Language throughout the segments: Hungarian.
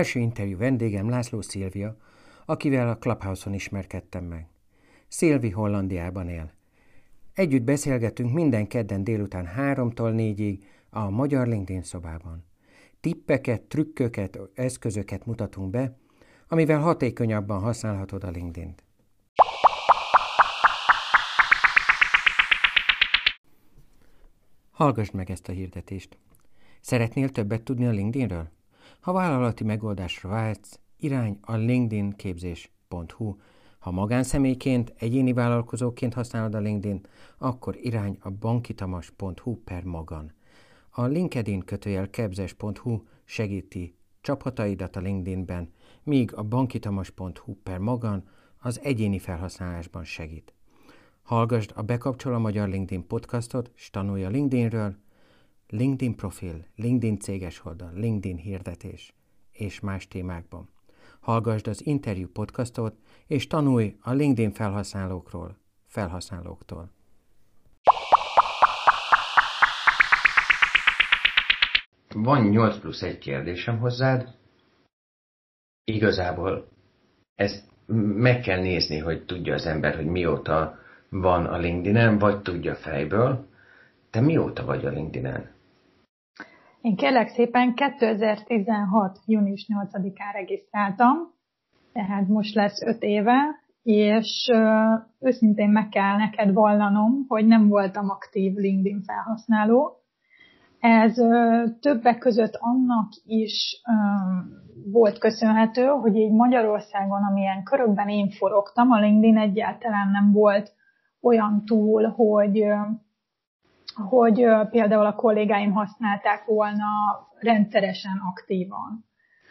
első interjú vendégem László Szilvia, akivel a Clubhouse-on ismerkedtem meg. Szilvi Hollandiában él. Együtt beszélgetünk minden kedden délután háromtól négyig a Magyar LinkedIn szobában. Tippeket, trükköket, eszközöket mutatunk be, amivel hatékonyabban használhatod a LinkedIn-t. Hallgassd meg ezt a hirdetést. Szeretnél többet tudni a LinkedInről? Ha vállalati megoldásra vágysz, irány a linkedin-képzés.hu. Ha magánszemélyként, egyéni vállalkozóként használod a LinkedIn, akkor irány a bankitamas.hu per magan. A LinkedIn kötőjel kebzes.hu segíti csapataidat a LinkedInben, míg a bankitamas.hu per magan az egyéni felhasználásban segít. Hallgasd a Bekapcsol a Magyar LinkedIn podcastot, és tanulj a LinkedInről, LinkedIn profil, LinkedIn céges oldal, LinkedIn hirdetés és más témákban. Hallgasd az interjú podcastot, és tanulj a LinkedIn felhasználókról, felhasználóktól. Van 8 plusz egy kérdésem hozzád. Igazából ezt meg kell nézni, hogy tudja az ember, hogy mióta van a LinkedIn-en, vagy tudja fejből. Te mióta vagy a LinkedIn-en? Én kérlek szépen 2016. június 8-án regisztráltam, tehát most lesz 5 éve, és őszintén meg kell neked vallanom, hogy nem voltam aktív LinkedIn felhasználó. Ez többek között annak is volt köszönhető, hogy így Magyarországon, amilyen körökben én forogtam, a LinkedIn egyáltalán nem volt olyan túl, hogy hogy például a kollégáim használták volna rendszeresen aktívan.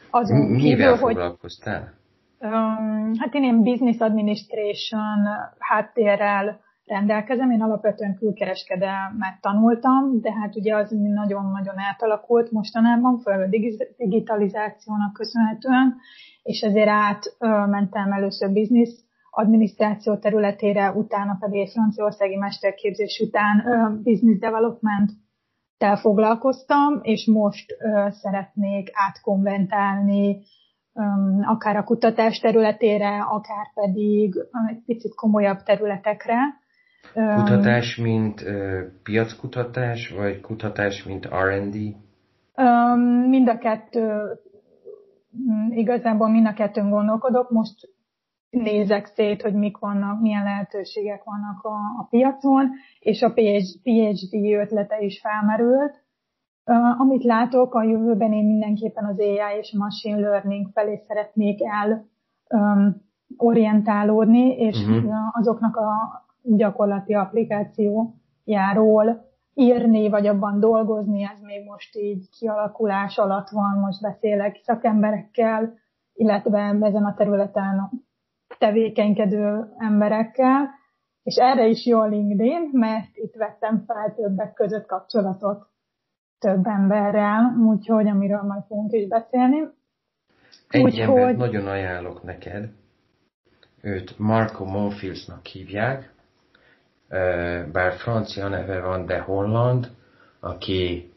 Azon Mivel kívül, foglalkoztál? Hogy, um, hát én ilyen business administration háttérrel rendelkezem, én alapvetően külkereskedelmet tanultam, de hát ugye az nagyon-nagyon átalakult mostanában, főleg a digitalizációnak köszönhetően, és ezért átmentem először business adminisztráció területére, utána pedig egy franciaországi mesterképzés után business development tel foglalkoztam, és most szeretnék átkonventálni akár a kutatás területére, akár pedig egy picit komolyabb területekre. Kutatás, mint piackutatás, vagy kutatás, mint R&D? Mind a kettő, igazából mind a kettőn gondolkodok. Most nézek szét, hogy mik vannak, milyen lehetőségek vannak a, a piacon, és a PhD ötlete is felmerült. Uh, amit látok, a jövőben én mindenképpen az AI és a machine learning felé szeretnék el um, orientálódni, és uh-huh. azoknak a gyakorlati applikációjáról írni, vagy abban dolgozni, ez még most így kialakulás alatt van, most beszélek szakemberekkel, illetve ezen a területen tevékenykedő emberekkel, és erre is jó a LinkedIn, mert itt vettem fel többek között kapcsolatot több emberrel, úgyhogy amiről majd fogunk is beszélni. Egy úgy, embert nagyon ajánlok neked, őt Marco Monfilsnak hívják, bár francia neve van, de holland, aki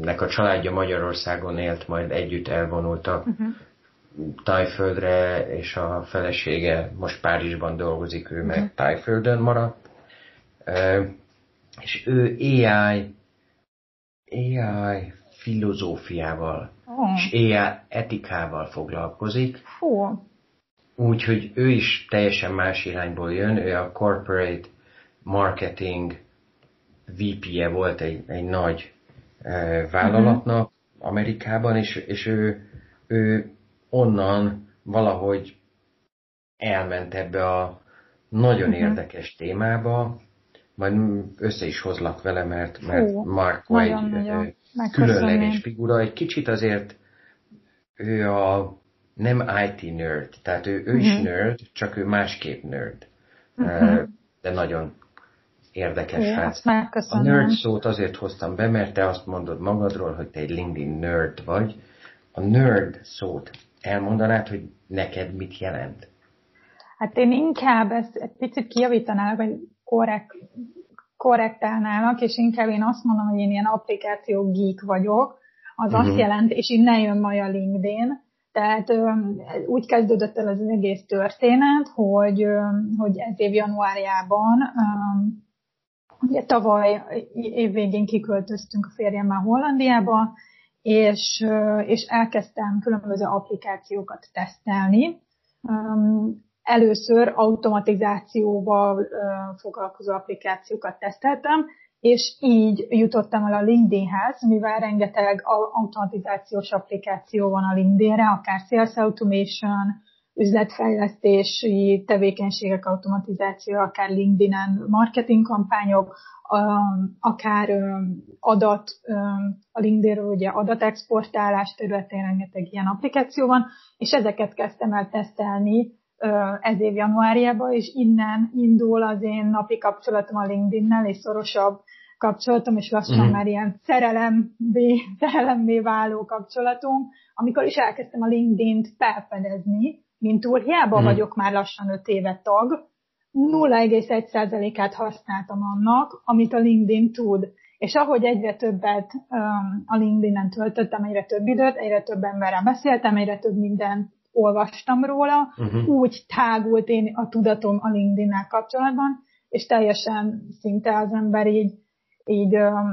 nek a családja Magyarországon élt, majd együtt elvonultak. Uh-huh Tájföldre, és a felesége most Párizsban dolgozik, ő meg uh-huh. Tájföldön maradt. És ő AI, AI filozófiával oh. és AI etikával foglalkozik. Oh. Úgyhogy ő is teljesen más irányból jön, ő a corporate marketing VP-je volt egy, egy nagy vállalatnak uh-huh. Amerikában, és, és ő, ő onnan valahogy elment ebbe a nagyon uh-huh. érdekes témába, majd össze is hozlak vele, mert, mert Marko egy nagyon különleges figura. Egy kicsit azért ő a nem IT nerd, tehát ő, ő is mhm. nerd, csak ő másképp nerd. Uh-huh. De nagyon érdekes Igen, hát. A nerd szót azért hoztam be, mert te azt mondod magadról, hogy te egy LinkedIn nerd vagy. A nerd szót elmondanád, hogy neked mit jelent? Hát én inkább ezt egy picit kijavítanálak, vagy korrekt, korrektálnálak, és inkább én azt mondom, hogy én ilyen applikáció geek vagyok, az uh-huh. azt mhm. jelent, és innen jön majd a LinkedIn, tehát úgy kezdődött el az egész történet, hogy, hogy ez év januárjában, ugye tavaly év végén kiköltöztünk a férjemmel Hollandiába, és, és elkezdtem különböző applikációkat tesztelni. Először automatizációval foglalkozó applikációkat teszteltem, és így jutottam el a LinkedInhez, mivel rengeteg automatizációs applikáció van a LinkedInre, akár Sales Automation, üzletfejlesztési tevékenységek automatizáció, akár LinkedIn-en marketing kampányok, akár adat, a LinkedInről ugye adatexportálás területén rengeteg ilyen applikáció van, és ezeket kezdtem el tesztelni ez év januárjában, és innen indul az én napi kapcsolatom a LinkedIn-nel, és szorosabb kapcsolatom, és lassan mm. már ilyen szerelembé, szerelembé váló kapcsolatunk, amikor is elkezdtem a LinkedIn-t felfedezni, mint úr, hiába mm. vagyok már lassan 5 éve tag, 0,1%-át használtam annak, amit a LinkedIn tud. És ahogy egyre többet um, a LinkedIn-en töltöttem, egyre több időt, egyre több emberrel beszéltem, egyre több mindent olvastam róla, uh-huh. úgy tágult én a tudatom a LinkedIn-nel kapcsolatban, és teljesen szinte az ember így, így um,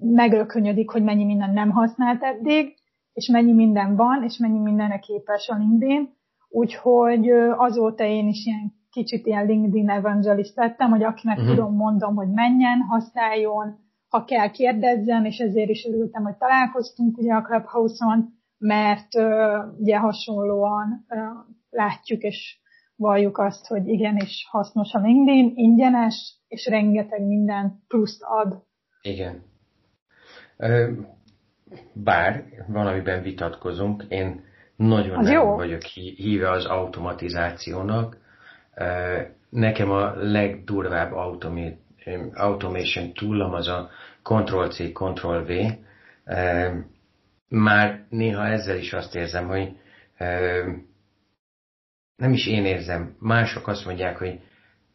megölkönyödik, hogy mennyi minden nem használt eddig, és mennyi minden van, és mennyi mindenre képes a LinkedIn. Úgyhogy azóta én is ilyen kicsit ilyen LinkedIn evangelist lettem, hogy akinek uh-huh. tudom, mondom, hogy menjen, használjon, ha kell, kérdezzen, és ezért is örültem, hogy találkoztunk ugye a Clubhouse-on, mert uh, ugye hasonlóan uh, látjuk és valljuk azt, hogy igenis hasznos a LinkedIn, ingyenes, és rengeteg minden pluszt ad. Igen. Bár valamiben vitatkozunk, én nagyon az nem jó. vagyok híve az automatizációnak. Nekem a legdurvább automation tool az a Ctrl-C, Ctrl-V, már néha ezzel is azt érzem, hogy nem is én érzem, mások azt mondják, hogy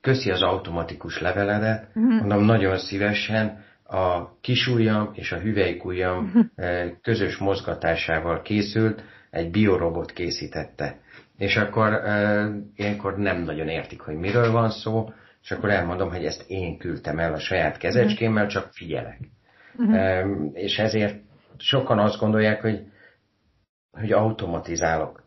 köszi az automatikus leveledet, uh-huh. mondom nagyon szívesen, a kisujjam és a hüvelykujjam uh-huh. közös mozgatásával készült, egy biorobot készítette. És akkor uh, ilyenkor nem nagyon értik, hogy miről van szó, és akkor elmondom, hogy ezt én küldtem el a saját kezecskémmel, csak figyelek. Uh-huh. Um, és ezért sokan azt gondolják, hogy, hogy automatizálok.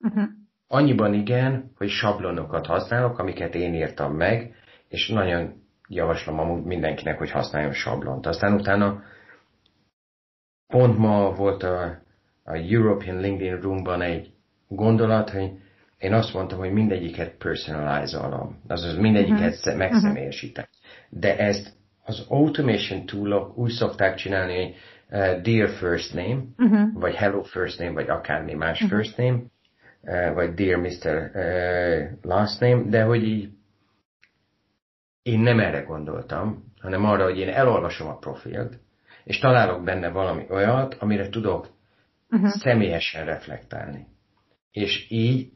Uh-huh. Annyiban igen, hogy sablonokat használok, amiket én írtam meg, és nagyon javaslom amúgy mindenkinek, hogy használjon sablont. Aztán utána pont ma volt a, a European LinkedIn Roomban egy gondolat, hogy én azt mondtam, hogy mindegyiket personalizálom, azaz mindegyiket uh-huh. megszemélyesítem. De ezt az automation toolok úgy szokták csinálni, hogy uh, Dear First Name, uh-huh. vagy Hello First Name, vagy akármi más uh-huh. First Name, uh, vagy Dear Mr. Uh, last Name, de hogy így én nem erre gondoltam, hanem arra, hogy én elolvasom a profilt, és találok benne valami olyat, amire tudok uh-huh. személyesen reflektálni. És így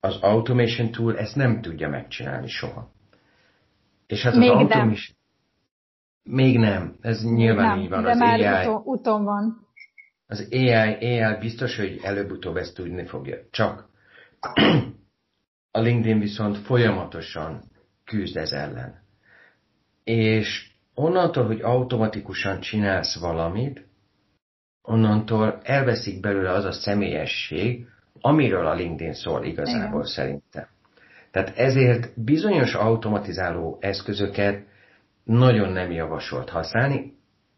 az automation tool ezt nem tudja megcsinálni soha. És hát az Még automation... Nem. Még nem, ez nyilván nem, így van. De az már AI, uton van. Az AI, AI biztos, hogy előbb-utóbb ezt tudni fogja. Csak a LinkedIn viszont folyamatosan küzd ez ellen. És onnantól, hogy automatikusan csinálsz valamit, onnantól elveszik belőle az a személyesség, amiről a LinkedIn szól igazából Igen. szerintem. Tehát ezért bizonyos automatizáló eszközöket nagyon nem javasolt használni.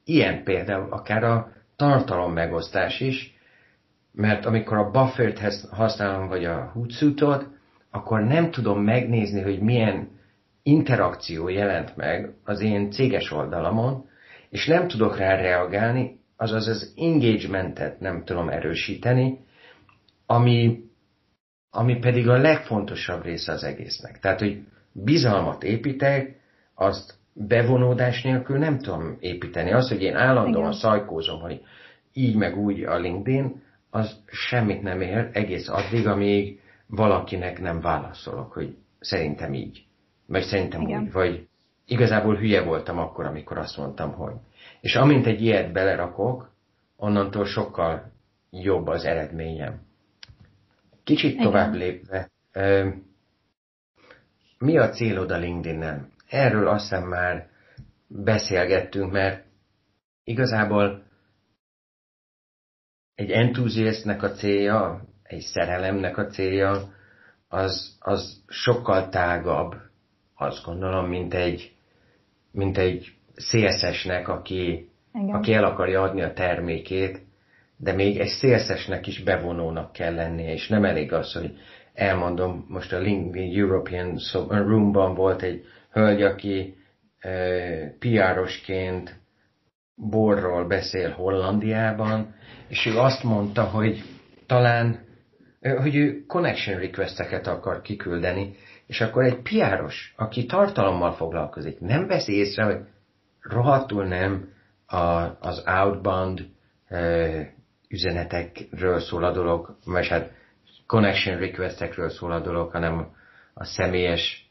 Ilyen például akár a tartalom megosztás is, mert amikor a buffert használom, vagy a Hootsuite-ot, akkor nem tudom megnézni, hogy milyen interakció jelent meg az én céges oldalamon, és nem tudok rá reagálni, azaz az engagementet nem tudom erősíteni, ami, ami pedig a legfontosabb része az egésznek. Tehát, hogy bizalmat építek, azt bevonódás nélkül nem tudom építeni. Az, hogy én állandóan Igen. szajkózom, hogy így meg úgy a LinkedIn, az semmit nem ér egész addig, amíg valakinek nem válaszolok, hogy szerintem így, vagy szerintem Igen. úgy, vagy igazából hülye voltam akkor, amikor azt mondtam, hogy. És amint egy ilyet belerakok, onnantól sokkal jobb az eredményem. Kicsit Igen. tovább lépve, mi a célod a LinkedIn-en? Erről azt hiszem már beszélgettünk, mert igazából egy entuziasztnek a célja, egy szerelemnek a célja, az, az sokkal tágabb, azt gondolom, mint egy, mint egy CSS-nek, aki, aki el akarja adni a termékét, de még egy CSS-nek is bevonónak kell lennie, és nem elég az, hogy elmondom, most a LinkedIn European Roomban volt egy hölgy, aki PR-osként borról beszél Hollandiában, és ő azt mondta, hogy talán, hogy ő connection requesteket akar kiküldeni, és akkor egy piáros, aki tartalommal foglalkozik, nem veszi észre, hogy rohadtul nem a, az outbound e, üzenetekről szól a dolog, vagy hát connection requestekről szól a dolog, hanem a személyes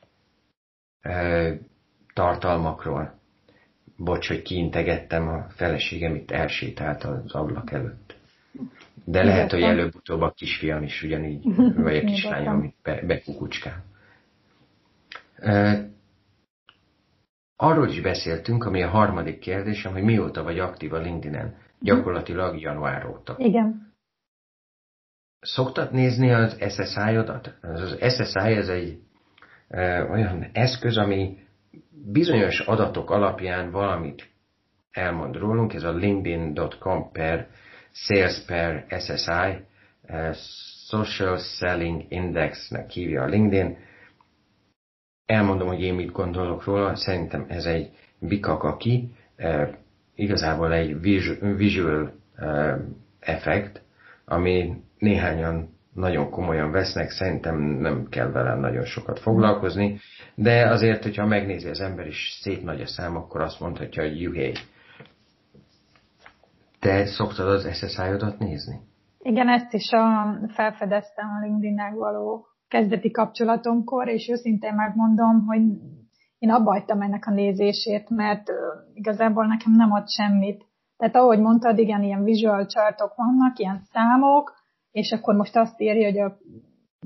e, tartalmakról. Bocs, hogy kiintegettem a feleségem, itt elsétált az ablak előtt. De lehet, hogy előbb-utóbb a kisfiam is ugyanígy, vagy a kislányom, amit be, bekukucskál. Arról is beszéltünk, ami a harmadik kérdésem, hogy mióta vagy aktív a LinkedIn-en. Gyakorlatilag január óta. Igen. Szoktad nézni az SSI-odat? Az SSI ez egy e, olyan eszköz, ami bizonyos adatok alapján valamit elmond rólunk, ez a linkedin.com per sales per SSI, Social Selling Indexnek hívja a LinkedIn, elmondom, hogy én mit gondolok róla, szerintem ez egy bikakaki, igazából egy visual effekt, ami néhányan nagyon komolyan vesznek, szerintem nem kell vele nagyon sokat foglalkozni, de azért, hogyha megnézi az ember is szép nagy a szám, akkor azt mondhatja, hogy juhé. Te szoktad az SSI-odat nézni? Igen, ezt is a, felfedeztem a linkedin való kezdeti kapcsolatomkor, és őszintén megmondom, hogy én abba hagytam ennek a nézését, mert igazából nekem nem ad semmit. Tehát ahogy mondtad, igen, ilyen visual chartok vannak, ilyen számok, és akkor most azt írja, hogy a,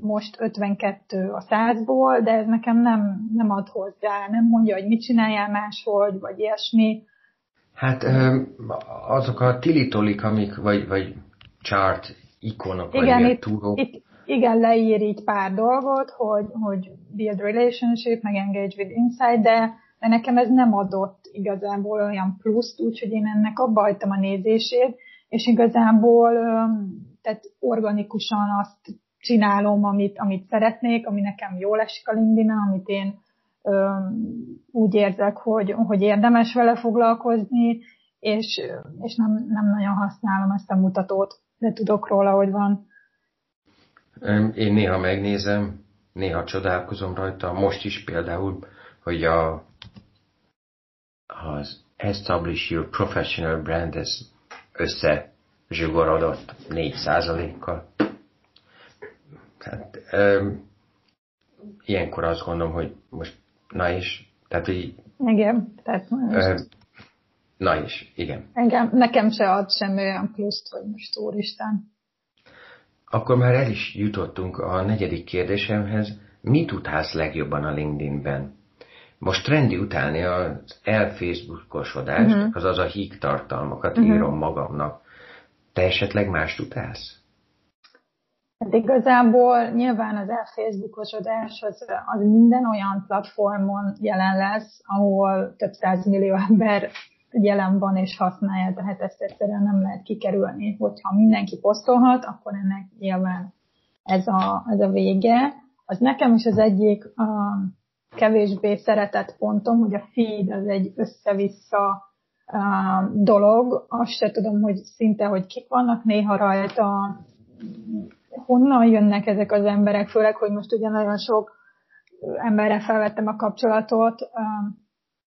most 52 a 100-ból, de ez nekem nem, nem ad hozzá, nem mondja, hogy mit csináljál máshogy, vagy ilyesmi. Hát azok a tilitolik, amik, vagy, vagy chart ikonok, igen, vagy itt, túró. itt, igen, leír így pár dolgot, hogy, hogy build relationship, meg engage with insight, de, de nekem ez nem adott igazából olyan pluszt, úgyhogy én ennek abba hagytam a nézését, és igazából tehát organikusan azt csinálom, amit, amit szeretnék, ami nekem jól esik a linkedin amit én úgy érzek, hogy, hogy érdemes vele foglalkozni, és, és nem, nem nagyon használom ezt a mutatót, de tudok róla, hogy van. Én néha megnézem, néha csodálkozom rajta, most is például, hogy a, az Establish Your Professional Brand, ez összezsugorodott 4%-kal. Hát, um, ilyenkor azt gondolom, hogy most na is, tehát így... Igen, tehát most... na is, igen. Engem, nekem se ad semmi olyan pluszt, hogy most úristen. Akkor már el is jutottunk a negyedik kérdésemhez. Mit utálsz legjobban a LinkedInben? Most trendi utálni az elfacebookosodást, uh-huh. azaz a híg tartalmakat uh-huh. írom magamnak. Te esetleg mást utálsz? Hát igazából nyilván az elfacebookosodás az, az minden olyan platformon jelen lesz, ahol több millió ember jelen van és használja, tehát ezt egyszerűen nem lehet kikerülni. Hogyha mindenki posztolhat, akkor ennek nyilván ez a, ez a vége. Az nekem is az egyik a kevésbé szeretett pontom, hogy a feed az egy össze-vissza dolog. Azt se tudom, hogy szinte, hogy kik vannak néha rajta, honnan jönnek ezek az emberek, főleg, hogy most ugye nagyon sok emberre felvettem a kapcsolatot,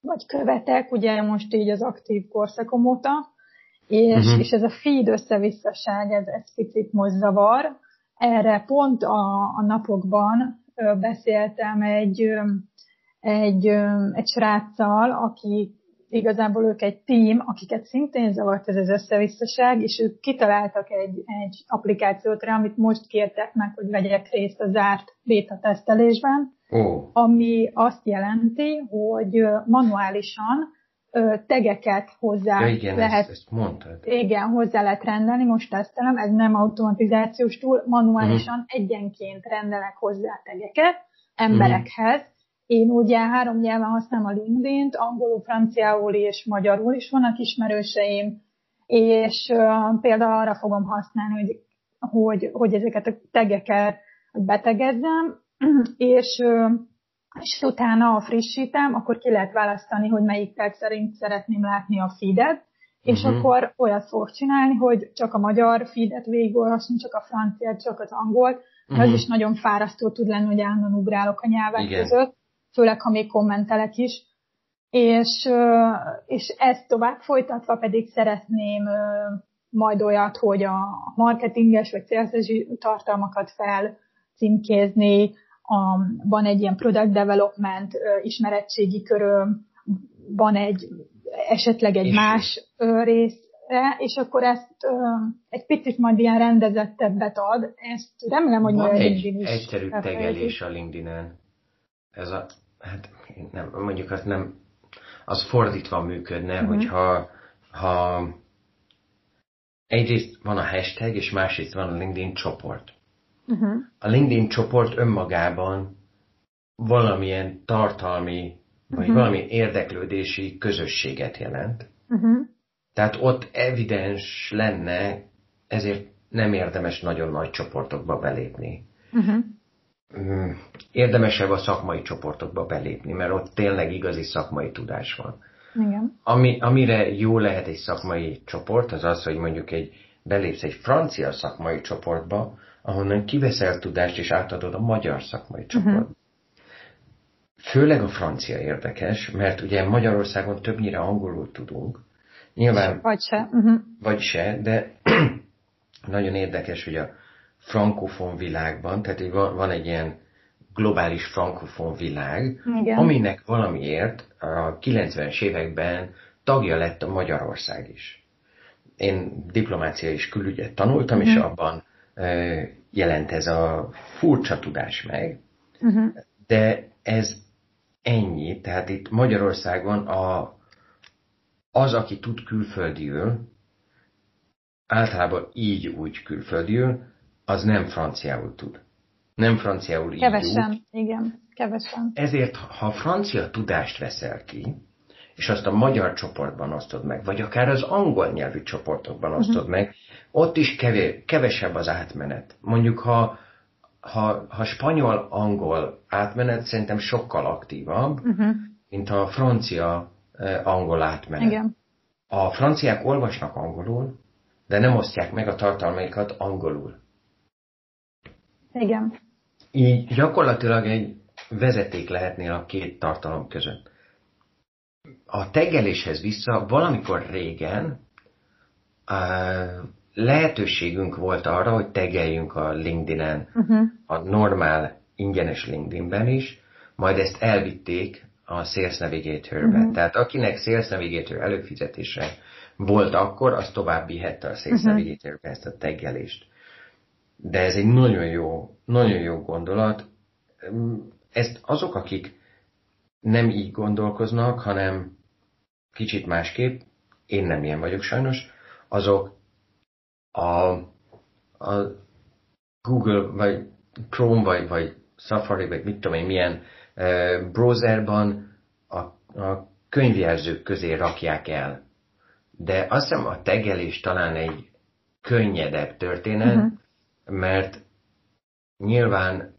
vagy követek, ugye most így az aktív korszakom óta, és, uh-huh. és ez a feed összevisszaság, ez, ez picit most zavar. Erre pont a, a napokban beszéltem egy, egy, egy sráccal, aki igazából ők egy team, akiket szintén zavart ez az összevisszaság, és ők kitaláltak egy, egy applikációt rá, amit most kértek meg, hogy vegyek részt a zárt beta tesztelésben, oh. ami azt jelenti, hogy manuálisan tegeket hozzá ja, igen, lehet, ezt, ezt mondtad. Igen, hozzá lehet rendelni, most tesztelem, ez nem automatizációs túl, manuálisan uh-huh. egyenként rendelek hozzá tegeket emberekhez. Uh-huh. Én ugye három nyelven használom a LinkedIn-t, angolul, franciául és magyarul is vannak ismerőseim, és uh, például arra fogom használni, hogy, hogy, hogy ezeket a tegeket betegezzem, és és utána, ha frissítem, akkor ki lehet választani, hogy melyik tag szerint szeretném látni a feedet, és uh-huh. akkor olyat fogok csinálni, hogy csak a magyar feedet végigolvasom, csak a franciát, csak az angolt. Uh-huh. Ez is nagyon fárasztó tud lenni, hogy állandóan ugrálok a nyelvek Igen. között, főleg, ha még kommentelek is. És, és ezt tovább folytatva pedig szeretném majd olyat, hogy a marketinges vagy célszerzési tartalmakat felcímkézni, a, van egy ilyen product development ismerettségi köröm, van egy esetleg egy és más rész, és akkor ezt egy picit majd ilyen rendezettebbet ad. Ezt remélem, hogy majd egy, LinkedIn is egyszerű tegelés a LinkedIn-en. Ez a, hát nem, mondjuk az nem, az fordítva működne, uh-huh. hogyha ha egyrészt van a hashtag, és másrészt van a LinkedIn csoport. Uh-huh. A LinkedIn csoport önmagában valamilyen tartalmi, vagy uh-huh. valami érdeklődési közösséget jelent. Uh-huh. Tehát ott evidens lenne, ezért nem érdemes nagyon nagy csoportokba belépni. Uh-huh. Érdemesebb a szakmai csoportokba belépni, mert ott tényleg igazi szakmai tudás van. Igen. Ami, amire jó lehet egy szakmai csoport, az az, hogy mondjuk egy belépsz egy francia szakmai csoportba, ahonnan kiveszel tudást és átadod a magyar szakmai mhm. csoport. Uh-huh. Főleg a francia érdekes, mert ugye Magyarországon többnyire angolul tudunk. Nyilván, vagy se. Uh-huh. Vagy se, de nagyon érdekes, hogy a frankofon világban, tehát hogy van, van egy ilyen globális frankofon világ, Igen. aminek valamiért a 90-es években tagja lett a Magyarország is. Én diplomácia és külügyet tanultam, uh-huh. és abban jelent ez a furcsa tudás meg, uh-huh. de ez ennyi, tehát itt Magyarországon a, az, aki tud külföldiül, általában így úgy külföldiül, az nem franciául tud. Nem franciául így Kevesen, úgy. igen, kevesen. Ezért, ha francia tudást veszel ki, és azt a magyar csoportban osztod meg, vagy akár az angol nyelvű csoportokban uh-huh. osztod meg, ott is kevés, kevesebb az átmenet. Mondjuk, ha, ha, ha spanyol-angol átmenet szerintem sokkal aktívabb, uh-huh. mint a francia-angol átmenet. Igen. A franciák olvasnak angolul, de nem osztják meg a tartalmaikat angolul. Igen. Így gyakorlatilag egy vezeték lehetnél a két tartalom között a tegeléshez vissza, valamikor régen lehetőségünk volt arra, hogy tegeljünk a LinkedIn-en, uh-huh. a normál ingyenes LinkedIn-ben is, majd ezt elvitték a Sales Navigator-be. Uh-huh. Tehát akinek Sales Navigator előfizetése volt akkor, az tovább vihette a Sales uh-huh. Navigator-be ezt a tegelést. De ez egy nagyon jó, nagyon jó gondolat. Ezt azok, akik nem így gondolkoznak, hanem kicsit másképp, én nem ilyen vagyok sajnos, azok a, a Google, vagy Chrome, vagy, vagy Safari, vagy mit tudom én, milyen uh, browserban a, a könyvjelzők közé rakják el. De azt hiszem a tegelés talán egy könnyedebb történet, uh-huh. mert nyilván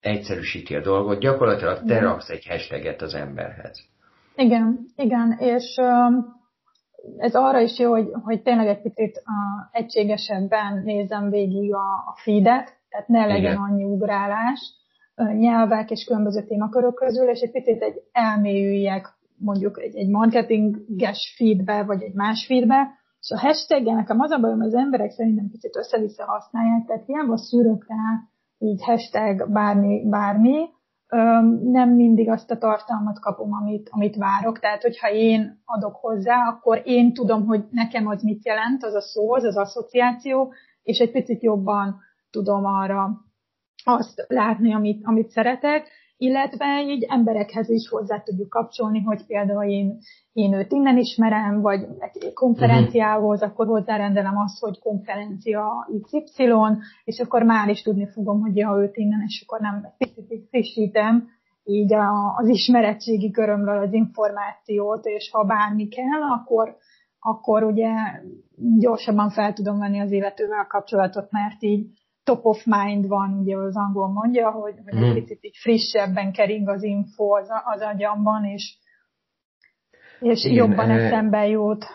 egyszerűsíti a dolgot, gyakorlatilag te raksz egy hashtaget az emberhez. Igen, igen, és ez arra is jó, hogy, hogy tényleg egy picit uh, egységesebben nézem végig a, a feedet, tehát ne legyen igen. annyi ugrálás nyelvek és különböző témakörök közül, és egy picit egy elmélyüljek mondjuk egy, egy marketinges feedbe, vagy egy más feedbe, és a hashtag nekem az a bajom, az emberek szerintem picit össze-vissza használják, tehát hiába szűrök rá így hashtag bármi, bármi, nem mindig azt a tartalmat kapom, amit, amit várok. Tehát, hogyha én adok hozzá, akkor én tudom, hogy nekem az mit jelent, az a szó, az az asszociáció, és egy picit jobban tudom arra azt látni, amit, amit szeretek, illetve így emberekhez is hozzá tudjuk kapcsolni, hogy például én, én őt innen ismerem, vagy egy konferenciához, uh-huh. akkor hozzárendelem azt, hogy konferencia XY, és akkor már is tudni fogom, hogy ja, őt innen, és akkor nem frissítem így a, az ismeretségi körömről az információt, és ha bármi kell, akkor, akkor ugye gyorsabban fel tudom venni az illetővel kapcsolatot, mert így top of mind van, ugye az angol mondja, hogy, hogy mm. egy picit így frissebben kering az info az, az agyamban, és, és Igen, jobban e, eszembe jut.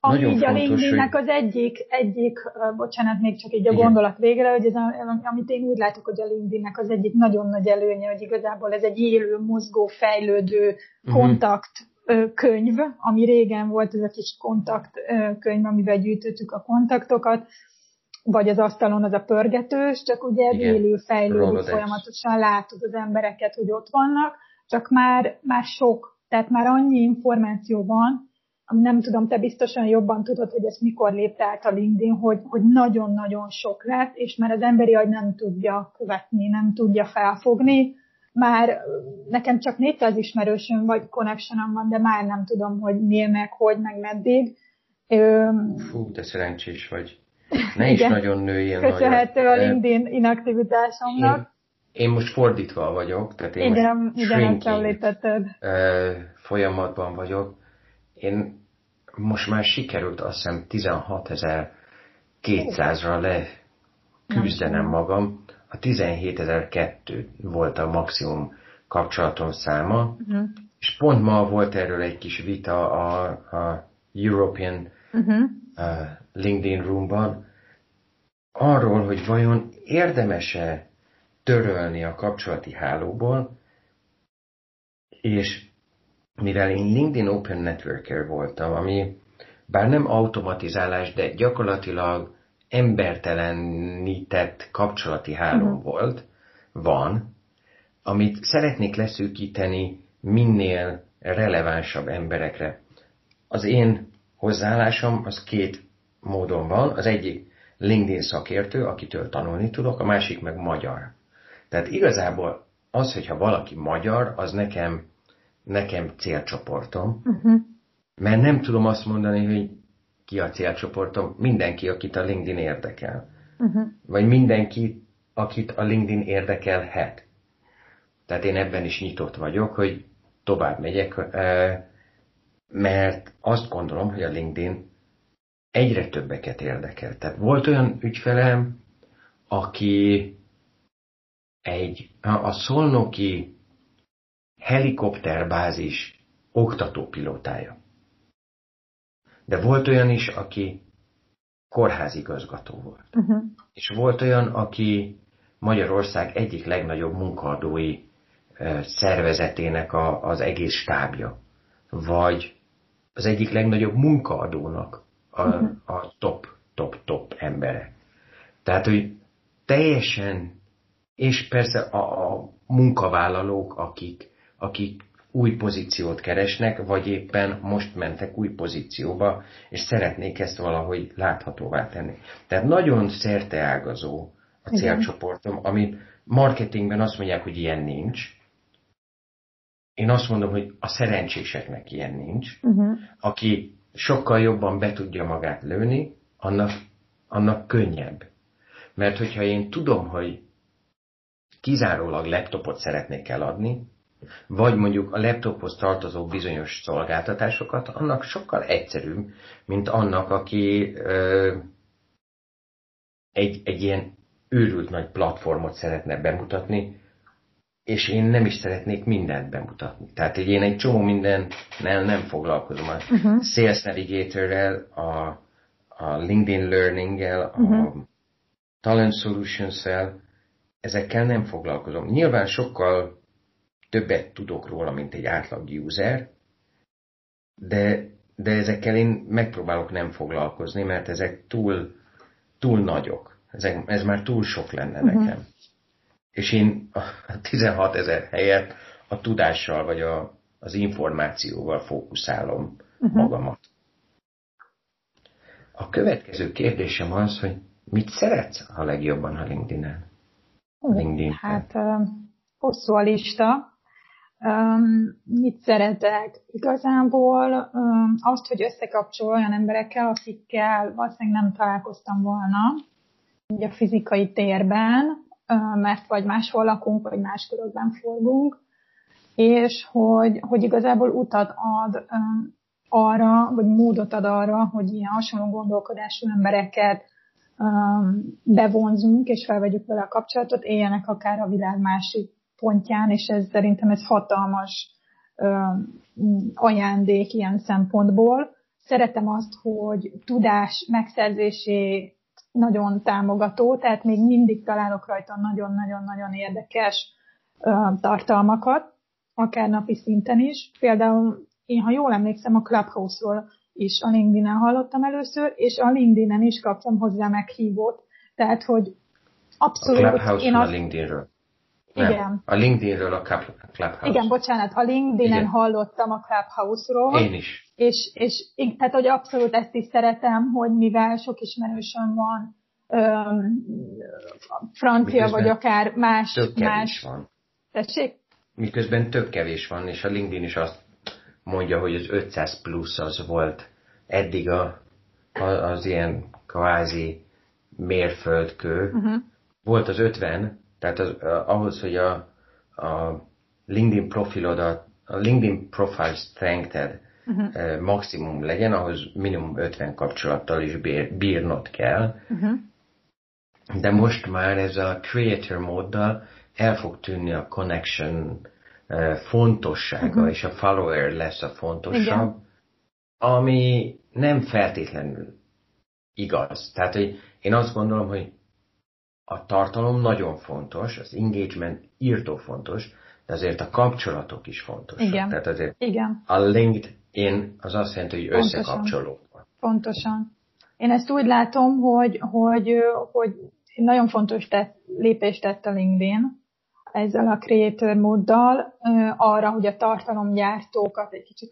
Ami így a LinkedIn-nek hogy... az egyik, egyik, bocsánat, még csak így a Igen. gondolat végre, hogy ez a, amit én úgy látok, hogy a LinkedIn-nek az egyik nagyon nagy előnye, hogy igazából ez egy élő, mozgó, fejlődő uh-huh. kontakt könyv, ami régen volt ez a kis kontakt könyv, amivel gyűjtöttük a kontaktokat, vagy az asztalon az a pörgetős, csak ugye Igen. élő, fejlődő, folyamatosan látod az embereket, hogy ott vannak, csak már, már sok, tehát már annyi információ van, ami nem tudom, te biztosan jobban tudod, hogy ezt mikor lépte át a LinkedIn, hogy, hogy nagyon-nagyon sok lett, és már az emberi agy nem tudja követni, nem tudja felfogni. Már nekem csak 400 ismerősöm vagy connectionom van, de már nem tudom, hogy miért, meg hogy, meg meddig. Fú, de szerencsés vagy. Ne is Igen. nagyon nőjél Köszönhető a LinkedIn inaktivitásomnak. Én, én most fordítva vagyok, tehát én igen, most igen, shrinking folyamatban vagyok. Én most már sikerült azt hiszem 16.200-ra le küzdenem magam. A 17.002 volt a maximum kapcsolatom száma, uh-huh. és pont ma volt erről egy kis vita a, a European uh-huh. LinkedIn Roomban, arról, hogy vajon érdemese törölni a kapcsolati hálóból, és mivel én LinkedIn Open Networker voltam, ami bár nem automatizálás, de gyakorlatilag embertelenített kapcsolati háló uh-huh. volt, van, amit szeretnék leszűkíteni minél relevánsabb emberekre. Az én hozzáállásom az két módon van. Az egyik LinkedIn szakértő, akitől tanulni tudok, a másik meg magyar. Tehát igazából az, hogyha valaki magyar, az nekem, nekem célcsoportom, uh-huh. mert nem tudom azt mondani, hogy ki a célcsoportom, mindenki, akit a LinkedIn érdekel. Uh-huh. Vagy mindenki, akit a LinkedIn érdekelhet. Tehát én ebben is nyitott vagyok, hogy tovább megyek, mert azt gondolom, hogy a LinkedIn egyre többeket érdekel. Tehát volt olyan ügyfelem, aki egy, a szolnoki helikopterbázis oktatópilótája. De volt olyan is, aki kórházigazgató volt. Uh-huh. És volt olyan, aki Magyarország egyik legnagyobb munkaadói szervezetének a, az egész stábja. Vagy az egyik legnagyobb munkaadónak a, a top, top, top embere. Tehát, hogy teljesen, és persze a, a munkavállalók, akik, akik új pozíciót keresnek, vagy éppen most mentek új pozícióba, és szeretnék ezt valahogy láthatóvá tenni. Tehát nagyon szerteágazó a célcsoportom, ami marketingben azt mondják, hogy ilyen nincs. Én azt mondom, hogy a szerencséseknek ilyen nincs. Uh-huh. Aki sokkal jobban be tudja magát lőni, annak, annak könnyebb. Mert hogyha én tudom, hogy kizárólag laptopot szeretnék eladni, vagy mondjuk a laptophoz tartozó bizonyos szolgáltatásokat, annak sokkal egyszerűbb, mint annak, aki ö, egy, egy ilyen őrült nagy platformot szeretne bemutatni, és én nem is szeretnék mindent bemutatni. Tehát én egy csomó mindennel nem foglalkozom. A uh-huh. Sales Navigator-rel, a, a LinkedIn Learning-el, a uh-huh. Talent Solutions-el, ezekkel nem foglalkozom. Nyilván sokkal többet tudok róla, mint egy átlag user, de, de ezekkel én megpróbálok nem foglalkozni, mert ezek túl, túl nagyok. Ezek, ez már túl sok lenne uh-huh. nekem és én a 16 ezer helyet a tudással vagy a, az információval fókuszálom uh-huh. magamat. A következő kérdésem az, hogy mit szeretsz a legjobban a LinkedIn-en? LinkedIn hát hosszú a lista. Um, mit szeretek? Igazából um, azt, hogy összekapcsol olyan emberekkel, akikkel valószínűleg nem találkoztam volna, ugye a fizikai térben, mert vagy máshol lakunk, vagy más körökben forgunk, és hogy, hogy igazából utat ad arra, vagy módot ad arra, hogy ilyen hasonló gondolkodású embereket bevonzunk, és felvegyük vele a kapcsolatot, éljenek akár a világ másik pontján, és ez szerintem ez hatalmas ajándék ilyen szempontból. Szeretem azt, hogy tudás megszerzésé nagyon támogató, tehát még mindig találok rajta nagyon-nagyon-nagyon érdekes tartalmakat, akár napi szinten is. Például én, ha jól emlékszem, a Clubhouse-ról is a LinkedIn-en hallottam először, és a LinkedIn-en is kaptam hozzá meghívót. Tehát, hogy abszolút... A Clubhouse én azt... a LinkedIn-ről. Nem, igen. A LinkedInről a Clubhouse. Igen, bocsánat, a LinkedIn-en igen. hallottam a Clubhouse-ról. Én is. És, és tehát, hogy abszolút ezt is szeretem, hogy mivel sok ismerősöm van, öm, francia, Miközben vagy akár más... más... van. Tessék? Miközben tök kevés van, és a LinkedIn is azt mondja, hogy az 500 plusz az volt eddig a, az ilyen kvázi mérföldkő. Uh-huh. Volt az 50, tehát az, ahhoz, hogy a, a LinkedIn profilodat, a LinkedIn profile strengthed uh-huh. maximum legyen, ahhoz minimum 50 kapcsolattal is bír, bírnod kell. Uh-huh. De most már ez a creator móddal el fog tűnni a connection fontossága, uh-huh. és a follower lesz a fontosabb, Igen. ami nem feltétlenül igaz. Tehát, hogy én azt gondolom, hogy a tartalom nagyon fontos, az engagement írtó fontos, de azért a kapcsolatok is fontosak. Igen. Tehát azért Igen. a LinkedIn az azt jelenti, hogy Pontosan. összekapcsolók. Pontosan. Én ezt úgy látom, hogy, hogy, hogy nagyon fontos tett, lépést tett a LinkedIn, ezzel a creator móddal arra, hogy a tartalomgyártókat egy kicsit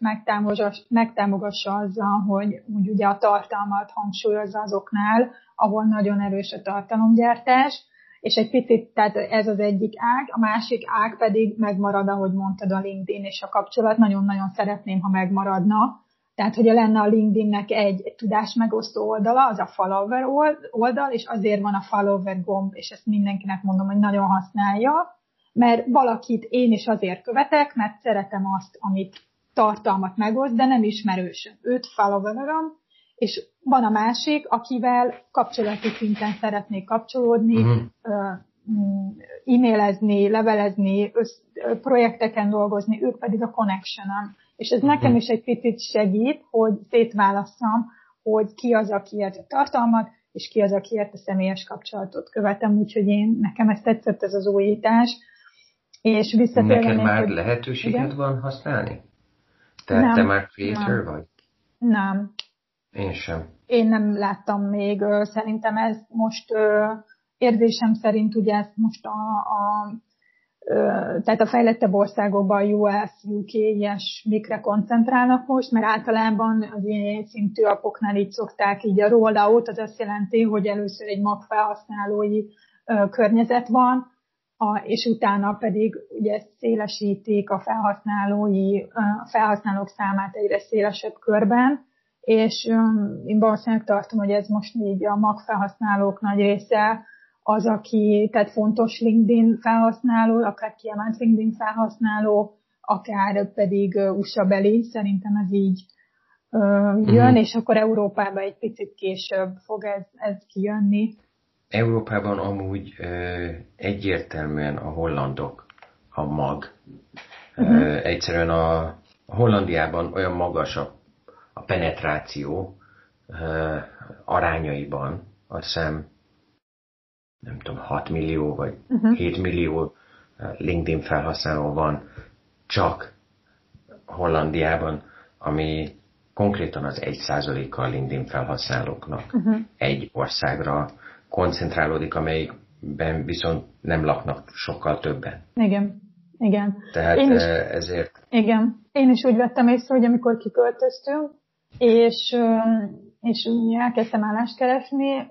megtámogassa azzal, hogy, hogy ugye a tartalmat hangsúlyozza azoknál, ahol nagyon erős a tartalomgyártás, és egy picit, tehát ez az egyik ág, a másik ág pedig megmarad, ahogy mondtad a LinkedIn és a kapcsolat, nagyon-nagyon szeretném, ha megmaradna, tehát, hogyha lenne a LinkedInnek egy, egy tudásmegosztó oldala, az a follower oldal, és azért van a follower gomb, és ezt mindenkinek mondom, hogy nagyon használja, mert valakit én is azért követek, mert szeretem azt, amit tartalmat megoszt, de nem ismerősöm. Őt followerom, és van a másik, akivel kapcsolati szinten szeretnék kapcsolódni, uh-huh. e-mailezni, levelezni, össz, projekteken dolgozni, ők pedig a connection És ez uh-huh. nekem is egy picit segít, hogy szétválasszam, hogy ki az, aki ért a tartalmat, és ki az, aki ért a személyes kapcsolatot követem, úgyhogy én, nekem ez tetszett ez az újítás, és Neked már hogy... lehetőséged igen? van használni? Tehát nem, te már creator nem. vagy? Nem. Én sem. Én nem láttam még. Szerintem ez most érzésem szerint ugye ezt most a, a tehát a fejlettebb országokban US, UK ilyesmikre koncentrálnak most, mert általában az ilyen szintű apoknál így szokták így a rollout, az azt jelenti, hogy először egy mag felhasználói környezet van, a, és utána pedig ugye szélesítik a felhasználói, a felhasználók számát egyre szélesebb körben, és én valószínűleg tartom, hogy ez most így a mag felhasználók nagy része az, aki, tehát fontos LinkedIn felhasználó, akár kiemelt LinkedIn felhasználó, akár pedig USA beli, szerintem ez így jön, uh-huh. és akkor Európában egy picit később fog ez, ez kijönni. Európában amúgy ö, egyértelműen a hollandok a mag. Uh-huh. Ö, egyszerűen a, a Hollandiában olyan magas a, a penetráció ö, arányaiban, azt hiszem, nem tudom, 6 millió vagy uh-huh. 7 millió LinkedIn felhasználó van csak Hollandiában, ami konkrétan az 1%-a a LinkedIn felhasználóknak uh-huh. egy országra koncentrálódik, amely ben viszont nem laknak sokkal többen. Igen, igen. Tehát Én is, ezért... Igen. Én is úgy vettem észre, hogy amikor kiköltöztünk, és, és elkezdtem állást keresni,